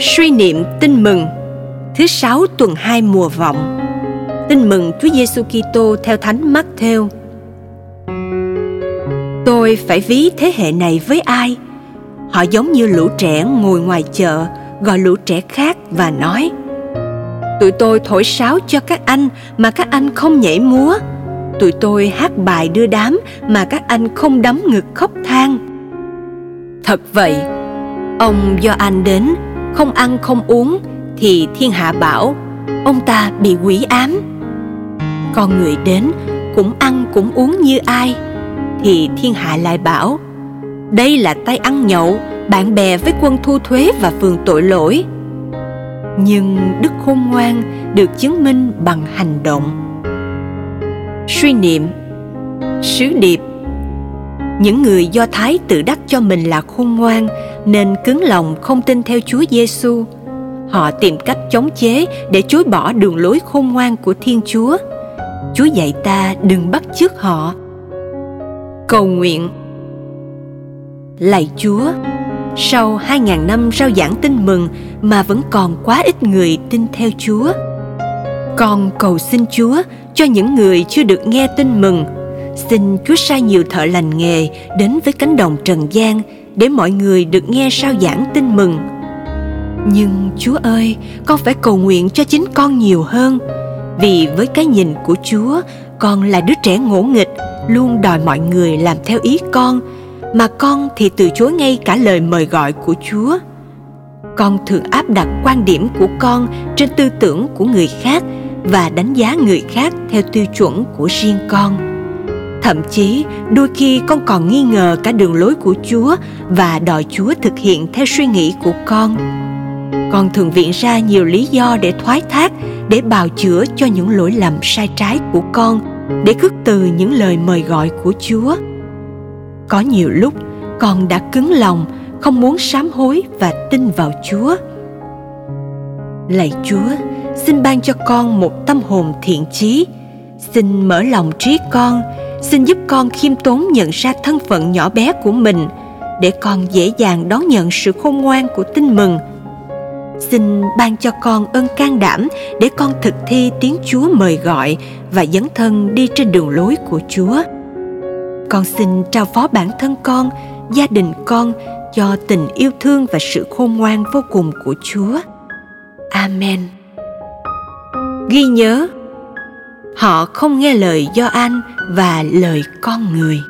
Suy niệm tin mừng Thứ sáu tuần hai mùa vọng Tin mừng Chúa Giêsu Kitô theo Thánh Matthew. Tôi phải ví thế hệ này với ai? Họ giống như lũ trẻ ngồi ngoài chợ gọi lũ trẻ khác và nói Tụi tôi thổi sáo cho các anh mà các anh không nhảy múa Tụi tôi hát bài đưa đám mà các anh không đấm ngực khóc than Thật vậy, ông do anh đến không ăn không uống thì thiên hạ bảo, ông ta bị quỷ ám. Con người đến cũng ăn cũng uống như ai, thì thiên hạ lại bảo, đây là tay ăn nhậu, bạn bè với quân thu thuế và phường tội lỗi. Nhưng đức khôn ngoan được chứng minh bằng hành động. Suy niệm, sứ điệp những người do thái tự đắc cho mình là khôn ngoan, nên cứng lòng không tin theo chúa giêsu họ tìm cách chống chế để chối bỏ đường lối khôn ngoan của thiên chúa. Chúa dạy ta đừng bắt chước họ. Cầu nguyện. Lạy chúa, sau hai ngàn năm rao giảng tin mừng mà vẫn còn quá ít người tin theo chúa. Con cầu xin chúa cho những người chưa được nghe tin mừng xin chúa sai nhiều thợ lành nghề đến với cánh đồng trần gian để mọi người được nghe sao giảng tin mừng. Nhưng chúa ơi, con phải cầu nguyện cho chính con nhiều hơn, vì với cái nhìn của chúa, con là đứa trẻ ngỗ nghịch, luôn đòi mọi người làm theo ý con, mà con thì từ chối ngay cả lời mời gọi của chúa. Con thường áp đặt quan điểm của con trên tư tưởng của người khác và đánh giá người khác theo tiêu chuẩn của riêng con thậm chí, đôi khi con còn nghi ngờ cả đường lối của chúa và đòi chúa thực hiện theo suy nghĩ của con. Con thường viện ra nhiều lý do để thoái thác, để bào chữa cho những lỗi lầm sai trái của con, để khước từ những lời mời gọi của chúa. Có nhiều lúc, con đã cứng lòng, không muốn sám hối và tin vào chúa. Lạy chúa, xin ban cho con một tâm hồn thiện chí. Xin mở lòng trí con xin giúp con khiêm tốn nhận ra thân phận nhỏ bé của mình, để con dễ dàng đón nhận sự khôn ngoan của tin mừng. Xin ban cho con ơn can đảm để con thực thi tiếng chúa mời gọi và dấn thân đi trên đường lối của chúa. Con xin trao phó bản thân con, gia đình con cho tình yêu thương và sự khôn ngoan vô cùng của chúa. Amen. Ghi nhớ họ không nghe lời do anh và lời con người.